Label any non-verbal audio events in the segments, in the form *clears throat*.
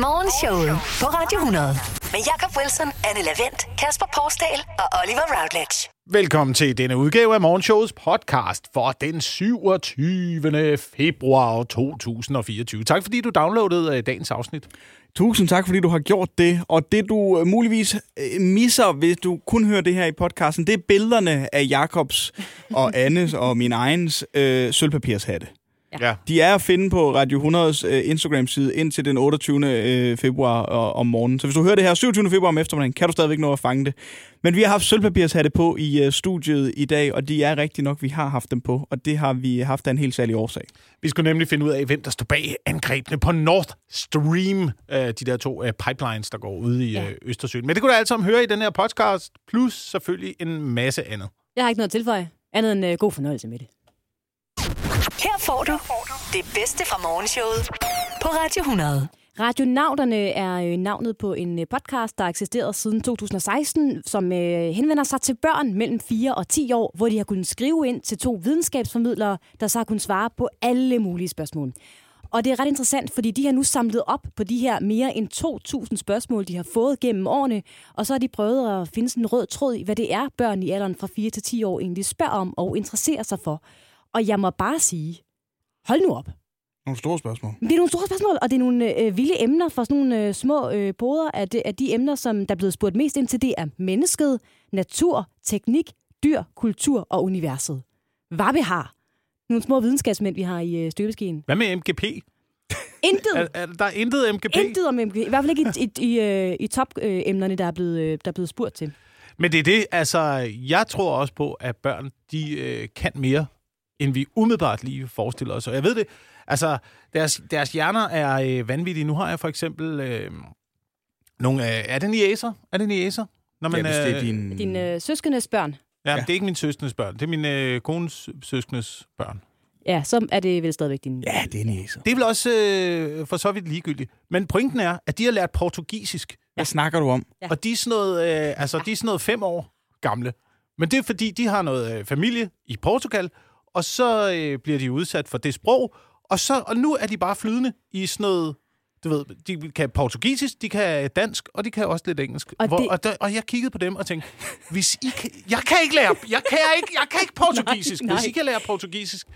Morgenshowet på Radio 100. Med Jakob Wilson, Anne Lavendt, Kasper Porsdal og Oliver Routledge. Velkommen til denne udgave af Morgenshowets podcast for den 27. februar 2024. Tak fordi du downloadede øh, dagens afsnit. Tusind tak, fordi du har gjort det. Og det, du øh, muligvis øh, misser, hvis du kun hører det her i podcasten, det er billederne af Jakobs og Annes og min egens øh, sølvpapirshatte. Ja. De er at finde på Radio 100's øh, Instagram-side indtil den 28. Øh, februar og, om morgenen. Så hvis du hører det her 27. februar om eftermiddagen, kan du stadigvæk nå at fange det. Men vi har haft sølvpapirshatte på i øh, studiet i dag, og de er rigtigt nok, vi har haft dem på. Og det har vi haft af en helt særlig årsag. Vi skulle nemlig finde ud af, hvem der står bag angrebene på Nord Stream, øh, de der to øh, pipelines, der går ud i øh, Østersøen. Men det kunne du alt sammen høre i den her podcast, plus selvfølgelig en masse andet. Jeg har ikke noget at tilføje, andet end øh, god fornøjelse med det. Her får du det bedste fra morgenshowet på Radio 100. Radionauterne er øh, navnet på en øh, podcast, der har eksisteret siden 2016, som øh, henvender sig til børn mellem 4 og 10 år, hvor de har kunnet skrive ind til to videnskabsformidlere, der så har kunnet svare på alle mulige spørgsmål. Og det er ret interessant, fordi de har nu samlet op på de her mere end 2.000 spørgsmål, de har fået gennem årene, og så har de prøvet at finde sådan en rød tråd i, hvad det er, børn i alderen fra 4 til 10 år egentlig spørger om og interesserer sig for. Og jeg må bare sige, hold nu op. Nogle store spørgsmål. Det er nogle store spørgsmål, og det er nogle øh, vilde emner for sådan nogle øh, små øh, poder. Af, det, af de emner, som der er blevet spurgt mest ind til, det er mennesket, natur, teknik, dyr, kultur og universet. Hvad vi har. Nogle små videnskabsmænd, vi har i øh, støbeskeen. Hvad med MGP? Intet. *laughs* Er, er, der er intet MGP? Intet om MGP. I hvert fald ikke i, i, i, øh, i top-emnerne, der, er blevet, øh, der er blevet spurgt til. Men det er det, altså, jeg tror også på, at børn, de øh, kan mere, end vi umiddelbart lige forestiller os. Og jeg ved det, altså, deres, deres hjerner er øh, vanvittige. Nu har jeg for eksempel øh, nogle, øh, er det niæser? Er det niæser? Når ja, hvis det er øh, din... Dine øh, søskendes børn. Ja, Ja. det er ikke min søskendes børn. Det er min øh, kones søskendes børn. Ja, så er det vel stadigvæk dine... Ja, det er næser. Det er vel også øh, for så vidt ligegyldigt. Men pointen er, at de har lært portugisisk. Hvad snakker du om? Ja. Og de er sådan noget, øh, altså, de er sådan noget fem år gamle. Men det er fordi, de har noget øh, familie i Portugal, og så øh, bliver de udsat for det sprog, og, så, og nu er de bare flydende i sådan noget, du ved, de kan portugisisk, de kan dansk, og de kan også lidt engelsk. Og Hvor, det- og, der, og jeg kiggede på dem og tænkte, hvis I kan, jeg kan ikke lære, jeg kan ikke, jeg kan ikke *laughs* portugisisk. Nej, Hvis I nej. kan lære portugisisk,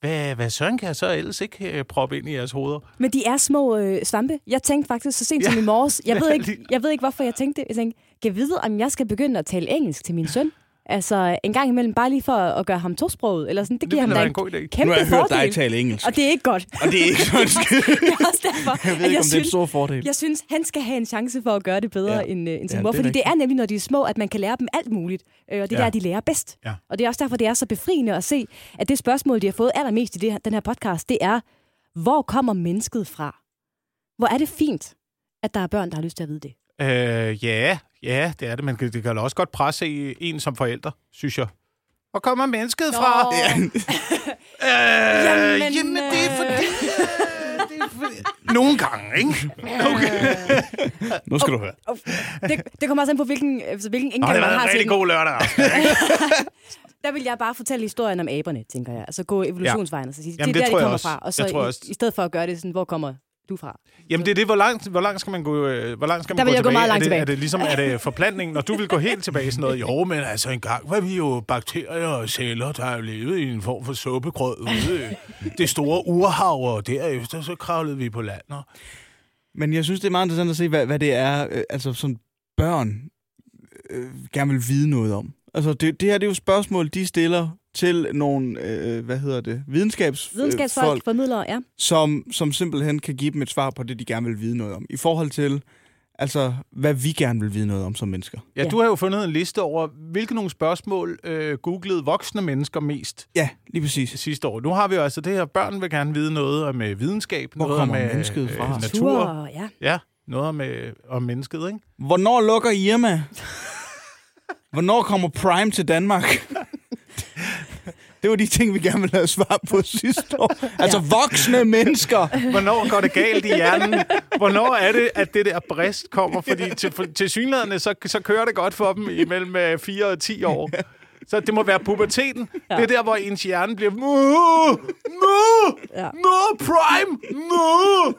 hvad, hvad søren kan jeg så ellers ikke øh, proppe ind i jeres hoveder? Men de er små øh, svampe. Jeg tænkte faktisk så sent Ja. som i morges. Jeg *laughs* ved, ikke, jeg ved ikke, hvorfor jeg tænkte det. Jeg tænkte, kan vide, om jeg skal begynde at tale engelsk til min søn? Altså en gang imellem, bare lige for at gøre ham tosproget. Eller sådan. Det Det giver ham da en en god idé. kæmpe Nu har jeg hørt fordel. dig tale engelsk. Og det er ikke godt. Og det er ikke *laughs* sådan skid. det er også derfor, *laughs* Jeg ved ikke, om det er en synes, stor fordel. jeg synes, han skal have en chance for at gøre det bedre Ja. end, øh, end sin Ja, mor. det er Fordi det rigtigt. er nemlig, når de er små, at man kan lære dem alt muligt. Øh, og det er Ja. der, de lærer bedst. Ja. Og det er også derfor, det er så befriende at se, at det spørgsmål, de har fået allermest i det her, den her podcast, det er, hvor kommer mennesket fra? Hvor er det fint, at der er børn, der har lyst til at vide det. Øh, ja, ja, det er det, men det det kan da også godt presse en som forælder, synes jeg. Hvor kommer mennesket fra? Nå. *laughs* Øh, Jamen, jamen, det er øh. fordi... Øh, det er fordi nogle gange, ikke? Okay. Nu skal du høre. det, det kommer også an på, hvilken, altså, hvilken Nå, indgang det man var har en rigtig god lørdag. *laughs* Der vil jeg bare fortælle historien om aberne, tænker jeg. Altså gå evolutionsvejen og så sige, Jamen, det er det der, de jeg kommer også. fra. Og så Jeg tror i, også. i, stedet for at gøre det sådan, hvor kommer du fra? Jamen, det er det, hvor langt, hvor langt skal man gå, øh, hvor langt skal man Der vil gå jeg gå tilbage? meget langt er det, tilbage. Er det ligesom, er det forplantning, når du vil gå helt tilbage sådan noget? Jo, men altså en gang var vi jo bakterier og celler, der har levet i en form for suppegrød ude det store urhav, og derefter så kravlede vi på land. Og... Men jeg synes, det er meget interessant at se, hvad, hvad det er, øh, altså sådan børn øh, gerne vil vide noget om. Altså det, det her det er jo spørgsmål, de stiller til nogle, øh, hvad hedder det, videnskabs, Videnskabsfolk, folk, formidlere, ja. som, som simpelthen kan give dem et svar på det, de gerne vil vide noget om. I forhold til, altså, hvad vi gerne vil vide noget om som mennesker. Ja, Ja. du har jo fundet en liste over, hvilke nogle spørgsmål øh, googlede voksne mennesker mest Ja, lige præcis. sidste år. Nu har vi jo altså det her, børn vil gerne vide noget om øh, videnskab, Hvor noget om øh, mennesket fra? natur. Tur, ja. Ja, noget om, øh, om mennesket, ikke? Hvornår lukker Irma? *laughs* Hvornår kommer Prime til Danmark? Det var de ting, vi gerne ville have svar på *laughs* sidste år. Altså voksne mennesker. Hvornår går det galt i hjernen? Hvornår er det, at det der brist kommer? Fordi til, for, til synlædende, så, så kører det godt for dem imellem øh, 4 og 10 år. Så det må være puberteten. Ja. Det er der, hvor ens hjerne bliver... Mu! Ja. Mu! Prime! Mu!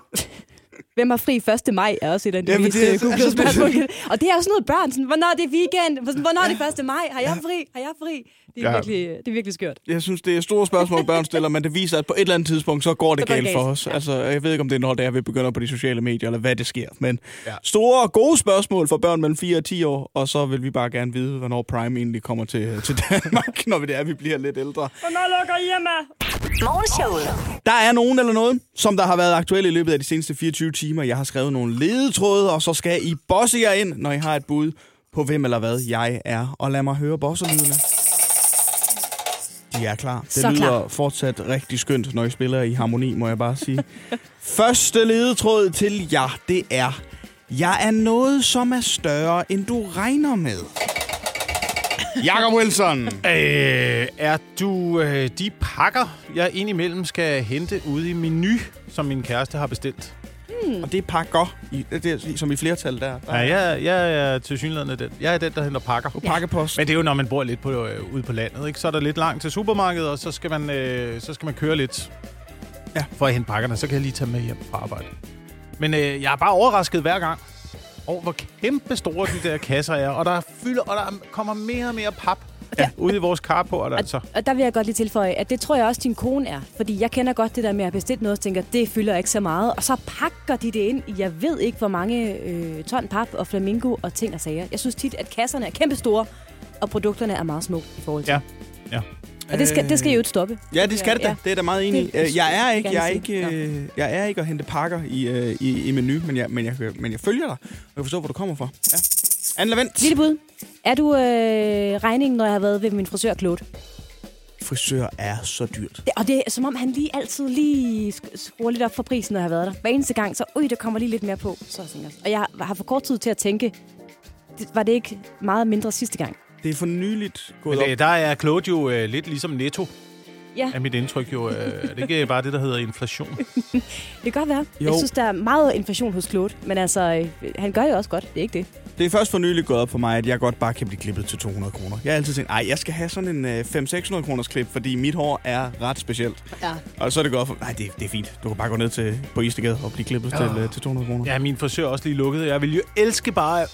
Hvem har fri 1. maj er også et af de Jamen, mest det er- øh, googlede spørgsmål. *laughs* Og det er sådan noget børn. Sådan, hvornår er det weekend? Hvornår er det 1. maj? Har jeg fri? Har jeg fri? Det er, Ja. virkelig, det er virkelig skørt. Jeg synes, det er store spørgsmål, børn stiller, men det viser, at på et eller andet tidspunkt, så går det det galt for galt. os. Altså, jeg ved ikke, om det er, når det er, vi begynder på de sociale medier, eller hvad det sker. Men Ja. store, gode spørgsmål for børn mellem 4 og 10 år, og så vil vi bare gerne vide, hvornår Prime egentlig kommer til, til Danmark, *laughs* når det er, vi bliver lidt ældre. Morgenshowet. Der er nogen eller noget, som der har været aktuelle i løbet af de seneste 24 timer. Jeg har skrevet nogle ledetråde, og så skal I bosse jer ind, når I har et bud på hvem eller hvad jeg er. Og lad mig høre bosserlydene. De er klar. Det Så lyder klar. fortsat rigtig skønt, når I spiller i harmoni, må jeg bare sige. *laughs* Første ledetråd til jer, det er... Jeg er noget, som er større, end du regner med. Jakob Wilson. *laughs* Øh, er du øh, de pakker, jeg indimellem skal hente ude i menu, som min kæreste har bestilt? Og det pakker, i, det er, som i flertal der. der Ja, jeg, jeg er til synligheden den. Jeg er den, der henter pakker. På pakkepost. Men det er jo, når man bor lidt på, øh, ude på landet. Ikke? Så er der lidt langt til supermarkedet, og så skal man, øh, så skal man køre lidt Ja. for at hente pakkerne. Så kan jeg lige tage med hjem fra arbejde. Men øh, jeg er bare overrasket hver gang over, hvor kæmpe store de der kasser er. Og der, fylder, og der kommer mere og mere pap ja. *laughs* ude i vores carport, altså. Og der vil jeg godt lige tilføje, at det tror jeg også, din kone er. Fordi jeg kender godt det der med at bestille noget, og tænker, det fylder ikke så meget. Og så pakker de det ind i, jeg ved ikke, hvor mange øh, ton pap og flamingo og ting og sager. Jeg synes tit, at kasserne er kæmpe store, og produkterne er meget små i forhold til. Ja. Ja. Og det skal, det skal jo stå Ja, det skal det da. Ja. Det er da meget enig. Det- Øh, Jeg er ikke, jeg er ikke, øh, jeg er ikke at hente pakker i, øh, i, i menu, men jeg, men, jeg, men jeg følger dig. Og jeg forstår, hvor du kommer fra. Ja. Anne Lavendt. Lille bud. Er du øh, regningen, når jeg har været ved min frisør Claude? Frisør er så dyrt. Det, og det er som om, han lige altid lige sk- skruer lidt op for prisen, når jeg har været der. Hver eneste gang, så ui, der kommer lige lidt mere på. Så tænker jeg, og jeg har for kort tid til at tænke, det, var det ikke meget mindre sidste gang? Det er for nyligt gået Men op. øh, der er Claude jo øh, lidt ligesom Netto, Ja, er mit indtryk jo. Øh, er det ikke bare det, der hedder inflation? *laughs* det kan godt være. Jo. Jeg synes, der er meget inflation hos Claude, men altså, øh, han gør jo også godt. Det er ikke det. Det er først for nyligt gået op for mig, at jeg godt bare kan blive klippet til 200 kroner. Jeg har altid tænkt, ej, jeg skal have sådan en øh, 500-600 kroners klip, fordi mit hår er ret specielt. Ja. Og så er det gået op for, nej, det, det er fint. Du kan bare gå ned til, på Istegade og blive klippet til, øh, til 200 kroner. Ja, min frisør er også lige lukket. Jeg vil jo elske bare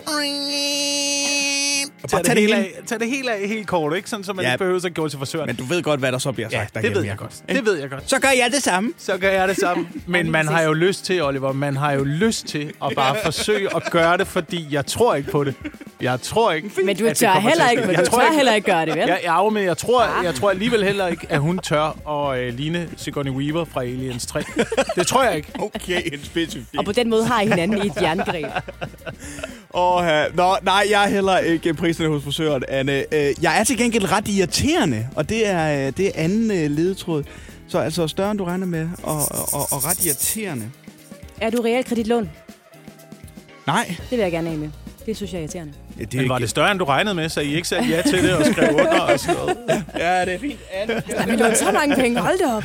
bare tage det, hele af, tage det hele af helt kort, ikke? Sådan, så man Ja. ikke behøver at gå til frisøren. Men du ved godt, hvad der så bliver ja, sagt det derhjemme, ved jeg godt. Det ved jeg godt. Så gør jeg det samme. Så gør jeg det samme. *laughs* Men man har jo lyst til, Oliver, man har jo lyst til at bare *laughs* forsøge at gøre det, fordi jeg tror ikke på det. Jeg tror ikke, Men du at det tør heller ikke, men jeg du tror tør ikke, heller ikke gøre det, vel? jeg, jeg, men jeg tror, jeg tror alligevel heller ikke, at hun tør at øh, ligne Sigourney Weaver fra Aliens 3. Det tror jeg ikke. *laughs* Okay, en specifik. Og på den måde har I hinanden i et jerngreb. Åh, uh, Nå, nej, jeg er heller ikke priserne hos frisøren, Anne. Uh, jeg er til gengæld ret irriterende, og det er, uh, det er anden uh, ledetråd. Så altså større, end du regner med, og, og, og ret irriterende. Er du realkreditlån? Nej. Det vil jeg gerne have med. Det synes jeg er irriterende. Ja, det Men var det større, end du regnede med, så I ikke sagde ja til det og skrev under og sådan noget? *laughs* Ja, det er fint. Nej, men lån så mange penge. Hold da op.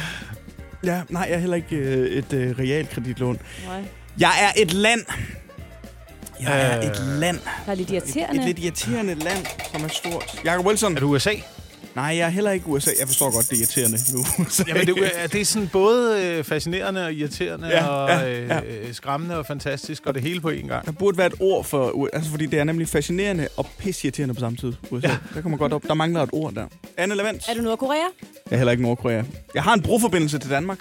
Ja, nej, jeg er heller ikke et uh, realkreditlån. Nej. Jeg er et land. Jeg er Øh. et land. Der er lidt Et, irriterende. et lidt irriterende land, som er stort. Jacob Wilson. Er du USA? Nej, jeg er heller ikke USA. Jeg forstår godt, det er irriterende nu. Jamen, det, er, det er sådan både øh, fascinerende og irriterende Ja, og ja, øh, ja. øh, skræmmende og fantastisk, og det hele på én gang. Der burde være et ord for altså fordi det er nemlig fascinerende og pissirriterende på samme tid. USA. Ja. Der kommer godt op. Der mangler et ord der. Anne Levent. Er du Nordkorea? Jeg er heller ikke Nordkorea. Jeg har en broforbindelse til Danmark.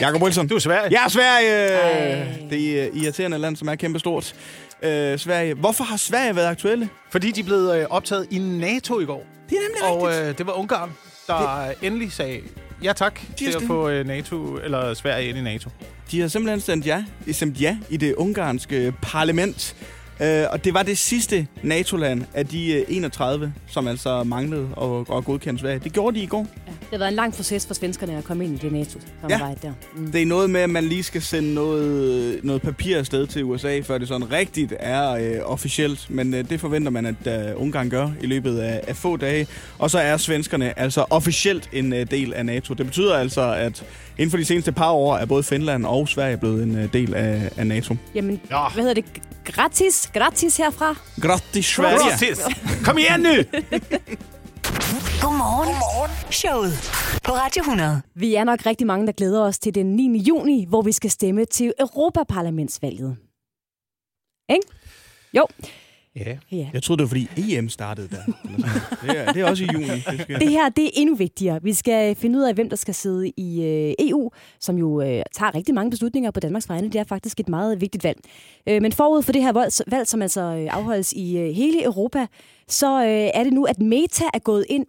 Jakob Wilson. Du er Sverige. Ja, Sverige! Ej. Det er irriterende land, som er kæmpestort. Øh, Sverige. Hvorfor har Sverige været aktuelle? Fordi de blev øh, optaget i NATO i går. Det er nemlig Og rigtigt. øh, det var Ungarn, der det... endelig sagde ja tak til at få øh, NATO, eller Sverige ind i NATO. De har simpelthen stemt ja, stemt ja i det ungarske parlament. Øh, og det var det sidste NATO-land af de øh, 31, som altså manglede at, at godkende Sverige. Det gjorde de i går. Ja. Det har været en lang proces for svenskerne at komme ind i det NATO-samarbejde der. Mm. Det er noget med, at man lige skal sende noget, noget papir afsted til USA, før det sådan rigtigt er øh, officielt. Men øh, det forventer man, at øh, Ungarn gør i løbet af, af få dage. Og så er svenskerne altså officielt en øh, del af NATO. Det betyder altså, at inden for de seneste par år er både Finland og Sverige blevet en øh, del af, af NATO. Jamen, Ja. hvad hedder det? Gratis? Gratis herfra? Gratis Sverige! Gratis! Kom igen nu! *laughs* Godmorgen. Godmorgen. Showet på Radio 100. Vi er nok rigtig mange, der glæder os til den 9. juni, hvor vi skal stemme til Europaparlamentsvalget. Ikke? Jo. Ja. Ja. Jeg troede, det var fordi EM startede der. *laughs* Det, er, det er også i juni. Det skal... Det her det er endnu vigtigere. Vi skal finde ud af, hvem der skal sidde i øh, EU, som jo øh, tager rigtig mange beslutninger på Danmarks vegne. Det er faktisk et meget vigtigt valg. Øh, men forud for det her valg, valg som altså øh, afholdes i øh, hele Europa, så øh, er det nu, at Meta er gået ind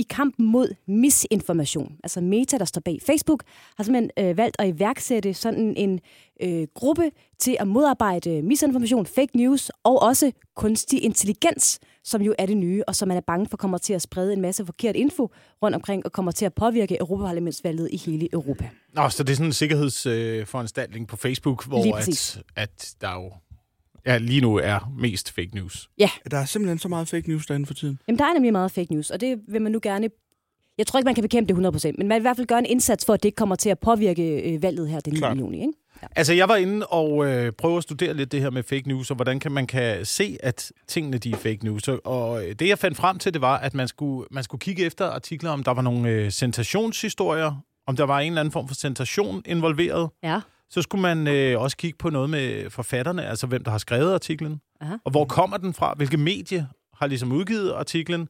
i kampen mod misinformation. Altså Meta, der står bag Facebook, har simpelthen øh, valgt at iværksætte sådan en øh, gruppe til at modarbejde misinformation, fake news og også kunstig intelligens, som jo er det nye, og som man er bange for kommer til at sprede en masse forkert info rundt omkring og kommer til at påvirke Europaparlamentsvalget i hele Europa. Nå, så det er sådan en sikkerhedsforanstaltning på Facebook, hvor at, at der jo ja, lige nu er mest fake news. Der er simpelthen så meget fake news derinde for tiden. Jamen, der er nemlig meget fake news, og det vil man nu gerne... Jeg tror ikke, man kan bekæmpe det 100%, men man vil i hvert fald gøre en indsats for, at det ikke kommer til at påvirke øh, valget her den 9. Klart. juni. Ikke? Altså, jeg var inde og øh, prøve at studere lidt det her med fake news, og hvordan kan man kan se, at tingene de er fake news. Og- Og øh, det, jeg fandt frem til, det var, at man skulle, man skulle kigge efter artikler, om der var nogle øh, sensationshistorier, om der var en eller anden form for sensation involveret. Ja. Så skulle man øh, også kigge på noget med forfatterne, altså hvem der har skrevet artiklen, Aha. og hvor kommer den fra, hvilke medie har ligesom udgivet artiklen.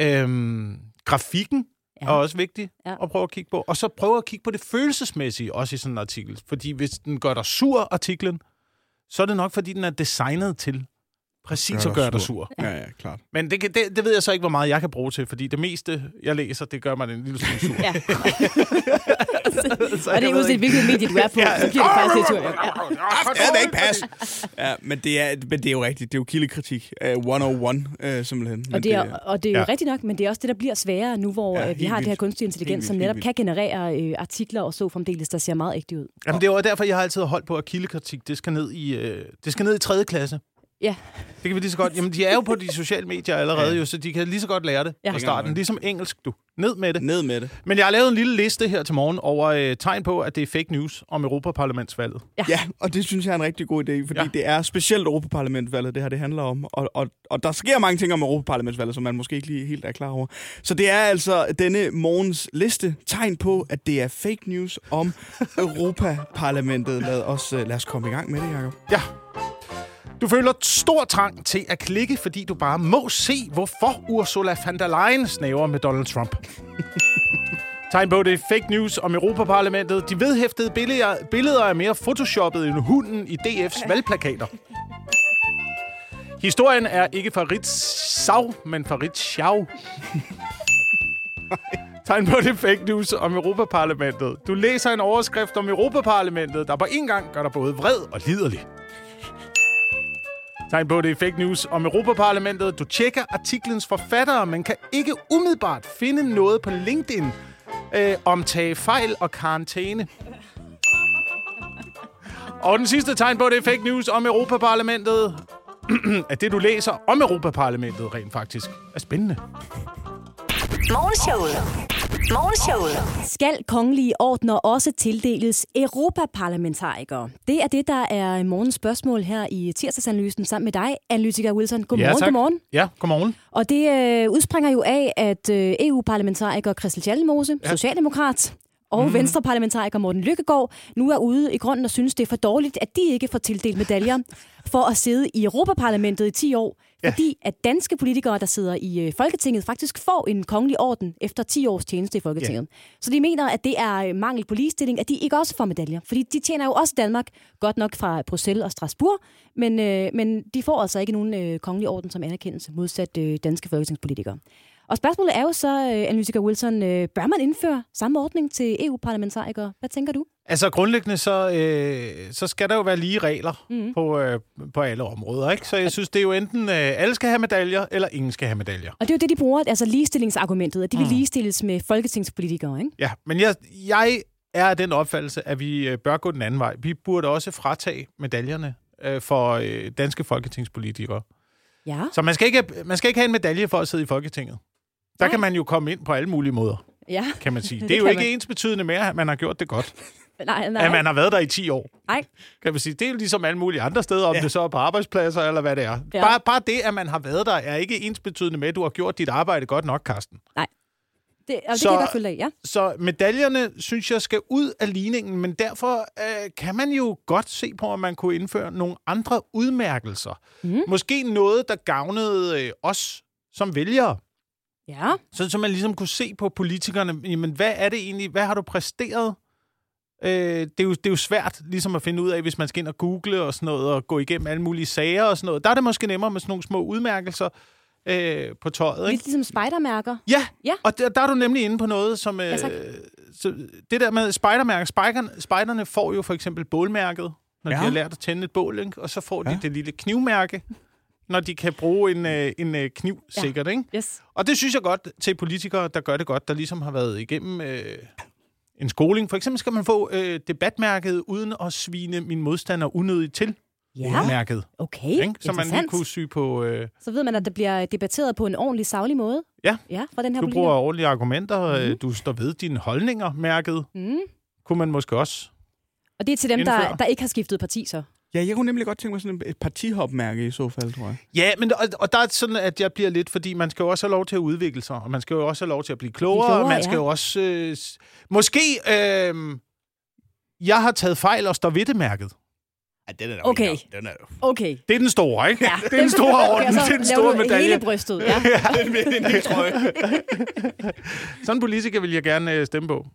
Øhm, grafikken Ja. er også vigtig ja. at prøve at kigge på. Og så prøve at kigge på det følelsesmæssige også i sådan en artikel. Fordi hvis den gør dig sur, artiklen, så er det nok, fordi den er designet til præcis at gøre dig sur. Ja, ja, klart. Men det, kan- det, det ved jeg så ikke, hvor meget jeg kan bruge til, fordi det meste, jeg læser, det gør mig en lille smule sur. Ja. så *laughs* Og det er jeg ved uanset, ikke- hvilket medie du er på, så bliver det faktisk lidt tur. *laughs* Ja. Ja, det ikke pas. Ja, men det, er, men det er jo rigtigt. Det er jo kildekritik. Uh, 101, uh, simpelthen. Men Og det, er, og det er jo ja. Rigtigt nok, men det er også det, der bliver sværere nu, hvor Ja, ja, vi helt har det her vildt. kunstig intelligens, Helt som vildt, netop helt kan generere øh, artikler og så fremdeles, der ser meget ægte ud. Jamen, det er jo derfor, jeg har altid holdt på, at kildekritik, det skal ned i, øh, det skal ned i 3. klasse. Ja. Det kan vi lige så godt. Jamen, de er jo på de sociale medier allerede, *laughs* jo, så de kan lige så godt lære det Ja. ja. fra starten. Ligesom engelsk, du. Ned med det. Ned med det. Men jeg har lavet en lille liste her til morgen over øh, tegn på, at det er fake news om Europaparlamentsvalget. Ja. Ja, og det synes jeg er en rigtig god idé, fordi ja. Ja. det er specielt Europaparlamentvalget, det her det handler om. Og, og, og der sker mange ting om Europaparlamentsvalget, som man måske ikke lige helt er klar over. Så det er altså denne morgens liste tegn på, at det er fake news om *laughs* Europaparlamentet. Lad os, uh, lad os komme i gang med det, Jacob. Ja. Du føler stor trang til at klikke, fordi du bare må se, hvorfor Ursula von der Leyen snæver med Donald Trump. *laughs* Tegn på, det er fake news om Europaparlamentet. De vedhæftede billeder, billeder er mere photoshoppet end hunden i DF's valgplakater. Historien er ikke fra Ritzau, men fra Ritzschau. *laughs* Tegn på det fake news om Europaparlamentet. Du læser en overskrift om Europaparlamentet, der på en gang gør dig både vred og liderlig. Tegn på det er fake news om Europaparlamentet. Du tjekker artiklens forfattere, men kan ikke umiddelbart finde noget på LinkedIn øh, om tage fejl og karantæne. Og den sidste tegn på det er fake news om Europaparlamentet. at *clears throat* det, du læser om Europaparlamentet rent faktisk er spændende. Morgenshowet. Morgenshowet. Skal kongelige ordner også tildeles europaparlamentarikere? Det er det, der er morgens spørgsmål her i tirsdagsanalysen sammen med dig, analytiker Wilson. Godmorgen, ja, tak. godmorgen. Ja, godmorgen. Og det øh, udspringer jo af, at øh, EU-parlamentariker Christel Schaldemose, ja. socialdemokrat, og mm. venstreparlamentariker Morten Lykkegaard nu er ude i grunden og synes, det er for dårligt, at de ikke får tildelt medaljer *laughs* for at sidde i Europaparlamentet i 10 år. Ja. Fordi at danske politikere, der sidder i øh, Folketinget, faktisk får en kongelig orden efter 10 års tjeneste i Folketinget. Så de mener, at det er øh, mangel på ligestilling, at de ikke også får medaljer. Fordi de tjener jo også Danmark, godt nok fra Bruxelles og Strasbourg, men, øh, men de får altså ikke nogen øh, kongelig orden som anerkendelse modsat øh, danske folketingspolitikere. Og spørgsmålet er jo så, øh, analytiker Wilson, øh, bør man indføre samme ordning til EU-parlamentarikere? Hvad tænker du? Altså grundlæggende, så, øh, så skal der jo være lige regler mm. på, øh, på alle områder. Ikke? Så jeg synes, det er jo enten, øh, alle skal have medaljer, eller ingen skal have medaljer. Og det er jo det, de bruger, altså ligestillingsargumentet, at de vil ligestilles med folketingspolitikere, ikke? Ja, men jeg, jeg er af den opfattelse, at vi øh, bør gå den anden vej. Vi burde også fratage medaljerne øh, for øh, danske folketingspolitikere. Ja. Så man skal, ikke, man skal ikke have en medalje for at sidde i Folketinget. Der Nej. kan man jo komme ind på alle mulige måder, Ja. kan man sige. *laughs* Det Det er jo ikke man. ens betydende med, at man har gjort det godt. Nej, nej. At man har været der i 10 år. Nej. Kan man sige. Det er jo ligesom alle mulige andre steder, om ja. det så er på arbejdspladser eller hvad det er. Ja. Bare, bare det, at man har været der, er ikke ens betydende med, at du har gjort dit arbejde godt nok, Karsten. Nej. Det, og det Så- kan jeg godt følge af, ja. Så medaljerne, synes jeg, skal ud af ligningen, men derfor øh, kan man jo godt se på, om man kunne indføre nogle andre udmærkelser. Mm. Måske noget, der gavnede øh, os som vælgere. Ja. Så, så man ligesom kunne se på politikerne, jamen hvad er det egentlig, hvad har du præsteret? Øh, det, er jo, det er jo svært ligesom at finde ud af, hvis man skal ind og google og sådan noget, og gå igennem alle mulige sager og sådan noget. Der er det måske nemmere med sådan nogle små udmærkelser øh, på tøjet, ikke? Lidt ligesom spejdermærker. Ja, Ja. og der, der er du nemlig inde på noget, som... Øh, tak. så det der med spejdermærker. Spejderne, spejderne får jo for eksempel bålmærket, når ja. Ja. de har lært at tænde et bål, ikke? og så får de Ja. det lille knivmærke, når de kan bruge en, øh, en øh, kniv Ja. sikkert. Ikke? Yes. Og det synes jeg godt til politikere, der gør det godt, der ligesom har været igennem øh, en skoling. For eksempel skal man få øh, debatmærket uden at svine min modstander unødigt til. Ja, Mærket, okay. ikke? Så man lige kunne sy på... Øh, Så ved man, at det bliver debatteret på en ordentlig, savlig måde. Ja. Ja, fra den her du politiker. bruger ordentlige argumenter, mm. du står ved dine holdninger, mærket. Mm. Kunne man måske også Og det er til dem, der, der ikke har skiftet parti, så. Ja, jeg kunne nemlig godt tænke mig sådan et partihopmærke i så fald, tror jeg. Ja, men og, og der er sådan, at jeg bliver lidt, fordi man skal jo også have lov til at udvikle sig, og man skal jo også have lov til at blive klogere, klogere, og man skal ja. jo også... Øh, måske... Øh, jeg har taget fejl og står ved det mærket. Ja, den er Okay. Den er Okay. Det er den store, ikke? Ja, *laughs* det er den store *laughs* orden, så det er den store medalje. hele brystet, ja. *laughs* det tror jeg. Sådan en politiker vil jeg gerne øh, stemme på.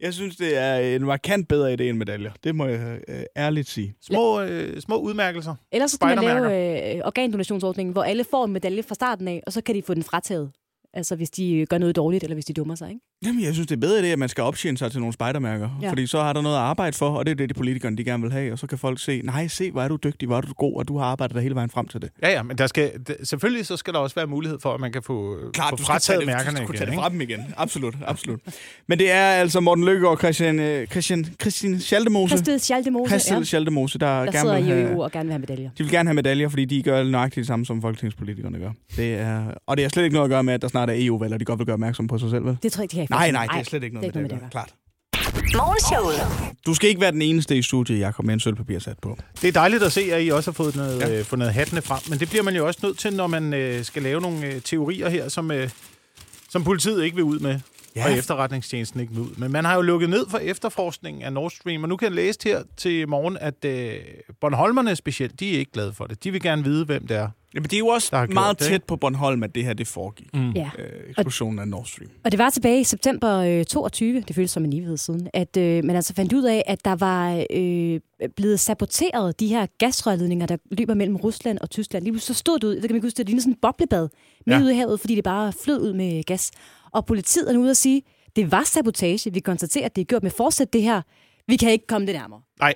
Jeg synes, det er en markant bedre idé end medaljer. Det må jeg øh, ærligt sige. Små, øh, små udmærkelser. Ellers så skal man lave øh, organdonationsordningen, hvor alle får en medalje fra starten af, og så kan de få den frataget. Altså hvis de øh, gør noget dårligt, eller hvis de dummer sig, ikke? Jamen, jeg synes, det er bedre idé, at man skal optjene sig til nogle spejdermærker. Ja. Fordi så har der noget at arbejde for, og det er det, de politikerne de gerne vil have. Og så kan folk se, nej, se, hvor er du dygtig, hvor er du god, og du har arbejdet dig hele vejen frem til det. Ja, ja, men der skal, selvfølgelig så skal der også være mulighed for, at man kan få, få du frataget det, mærkerne du skal kunne tage igen. det fra dem igen. Absolut, absolut. Men det er altså Morten Lykke og Christian, øh, Christian, Christian Schaldemose. Christel Schaldemose, Christian ja, Schaldemose, der, der gerne sidder vil i have... EU og gerne vil have medaljer. De vil gerne have medaljer, fordi de gør nøjagtigt det samme, som folketingspolitikerne gør. Det er, og det har slet ikke noget at gøre med, at der snart er EU-valg, og de godt vil gøre opmærksom på sig selv, vel? Det tror jeg ikke, de Nej, nej, det er slet ikke noget det er med det. at gøre. Klart. Morgenshowet. Du skal ikke være den eneste i studiet, Jacob, med en sølvpapir sat på. Det er dejligt at se, at I også har fået noget, Ja. ja. øh, fundet hattene frem. Men det bliver man jo også nødt til, når man øh, skal lave nogle øh, teorier her, som, øh, som politiet ikke vil ud med. Ja. Og efterretningstjenesten ikke ud med. Man har jo lukket ned for efterforskningen af Nord Stream, og nu kan jeg læse her til morgen, at øh, Bornholmerne specielt, de er ikke glade for det. De vil gerne vide, hvem det er. Jamen, det er jo også Der har gjort meget det, tæt på Bornholm, at det her det foregik. Mm. Ja. Øh, eksplosionen af Nord Stream. Og det var tilbage i september øh, 22, det føles som en evighed siden, at øh, man altså fandt ud af, at der var øh, blevet saboteret de her gasrørledninger, der løber mellem Rusland og Tyskland. Lige pludselig så stod det ud, det kan man ikke huske, det lignede sådan en boblebad midt Ja. ude i havet, fordi det bare flød ud med gas. Og politiet er nu ude at sige, det var sabotage. Vi konstaterer, at det er gjort med forsæt det her. Vi kan ikke komme det nærmere. Nej.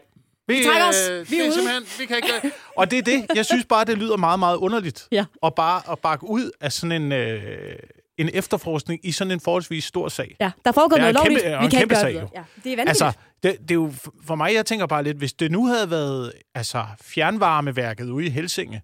Vi, øh, trækker os. Vi er det ude. simpelthen, vi kan ikke, og det er det. Jeg synes bare, det lyder meget, meget underligt. *laughs* Ja. Og bare at bakke ud af sådan en, øh, en efterforskning i sådan en forholdsvis stor sag. Ja, der foregår noget lovligt. Vi kan ikke kæmpe gøre sag, det. Ja, det er vanvittigt. Altså, det, det er jo for mig, jeg tænker bare lidt, hvis det nu havde været altså, fjernvarmeværket ude i Helsinge,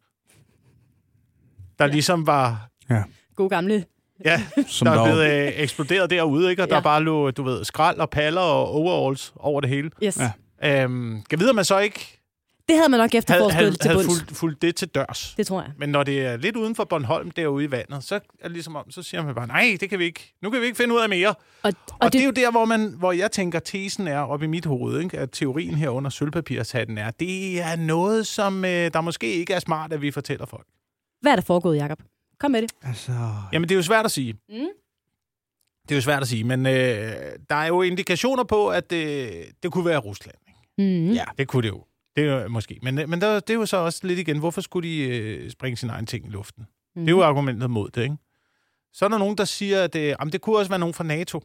der ja. ligesom var, Ja. God gamle. Ja, Som der der er blevet øh, eksploderet derude, ikke? og ja. Der bare lå, du ved, skrald og paller og overalls over det hele. Yes. Ja. Øhm, kan vide, om man så ikke Det havde man nok havde, efterforsket havde, til havde bunds. fulgt, fulgt det til dørs. Det tror jeg. Men når det er lidt uden for Bornholm, derude i vandet, så er det ligesom om, så siger man bare, nej, det kan vi ikke. Nu kan vi ikke finde ud af mere. Og, Og, og, og det, det er jo der, hvor, man, hvor jeg tænker, tesen er op i mit hoved, ikke? at teorien her under sølvpapirshatten er, det er noget, som øh, der måske ikke er smart, at vi fortæller folk. Hvad er der foregået, Jacob? Kom med det. Altså... Jamen, det er jo svært at sige. Mm. Det er jo svært at sige, men øh, der er jo indikationer på, at øh, det kunne være Rusland. Ikke? Mm. Ja, det kunne det jo. Det er jo måske. Men, øh, men der, det er jo så også lidt igen, hvorfor skulle de øh, springe sin egen ting i luften? Mm. Det er jo argumentet mod det, ikke? Så er der nogen, der siger, at øh, jamen, det kunne også være nogen fra NATO.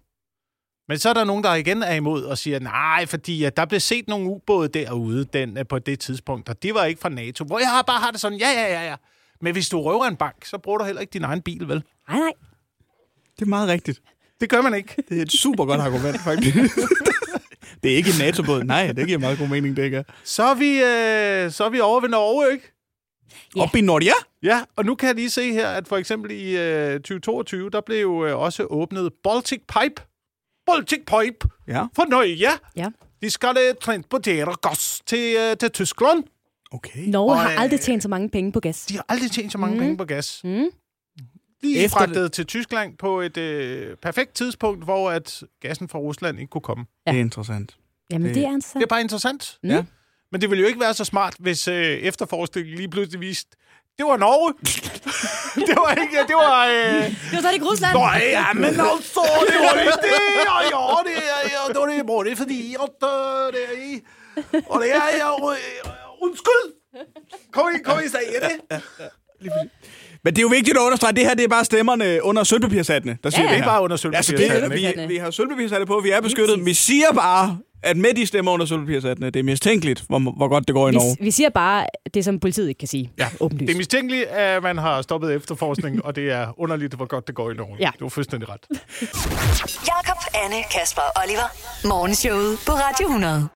Men så er der nogen, der igen er imod og siger, nej, fordi at der blev set nogle ubåde derude den, øh, på det tidspunkt, og det var ikke fra NATO. Hvor jeg har bare har det sådan, ja, ja, ja, ja. Men hvis du røver en bank, så bruger du heller ikke din egen bil, vel? Nej, nej. Det er meget rigtigt. Det gør man ikke. *laughs* Det er et super godt argument, faktisk. *laughs* det er ikke en NATO-båd. Nej, det giver meget god mening, det ikke er. Så er vi, øh, så er vi over ved Norge, ikke? Ja. Op i Nordia? Ja, og nu kan jeg lige se her, at for eksempel i øh, 2022, der blev jo øh, også åbnet Baltic Pipe. Baltic Pipe Ja. for Norge. Ja. De skal øh, transportere gas til, øh, til Tyskland. Okay. Norge Og, har øh, aldrig tjent så mange penge på gas. De har aldrig tjent så mange mm. penge på gas. Mm. lige Efter fragtet til Tyskland på et øh, perfekt tidspunkt, hvor at gassen fra Rusland ikke kunne komme. Ja. Det er interessant. Jamen, Det- det er interessant. Det er bare interessant. Mm. Ja. Men det ville jo ikke være så smart, hvis øh, efterforskningen lige pludselig viste, det var Norge. *laughs* det var ikke, det var... Øh, Det var så ikke Rusland. Nå, ja, men altså, det var ikke det, og ja, det er, ja, det var det, det er fordi, at øh, det er i, og det er, ja, øh, undskyld. Kom I, kom I sige det? Men det er jo vigtigt at understrege, at det her det er bare stemmerne under sølvpapirshattene, der siger Ja, ja. Det er bare under Altså, sølvpapirshatten, det, vi, vi har sølvpapirshatte på, vi er beskyttet. Vi siger bare, at med de stemmer under sølvpapirshattene, det er mistænkeligt, hvor, hvor godt det går i Norge. Vi, vi siger bare det, som politiet ikke kan sige. Ja, Åbenlyst. det er mistænkeligt, at man har stoppet efterforskningen, og det er underligt, hvor godt det går i Norge. Ja. Du har fuldstændig ret. Jakob, Anne, Kasper og Oliver. Morgenshowet på Radio 100.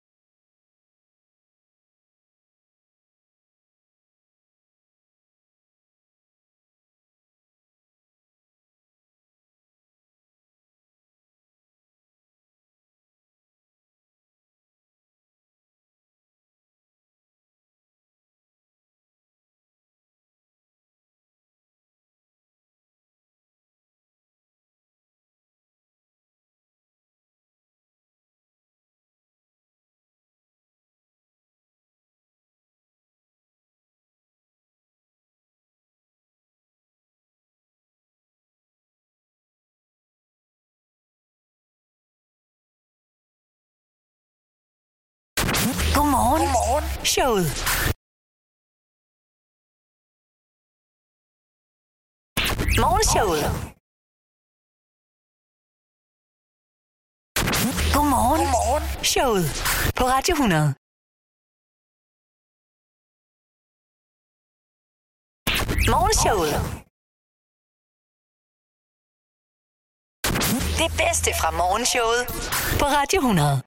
Godmorgen. Godmorgen. Showet. Morgenshowet. Godmorgen. Godmorgen. Showet på Radio 100. Morgenshowet. Det bedste fra morgenshowet på Radio 100.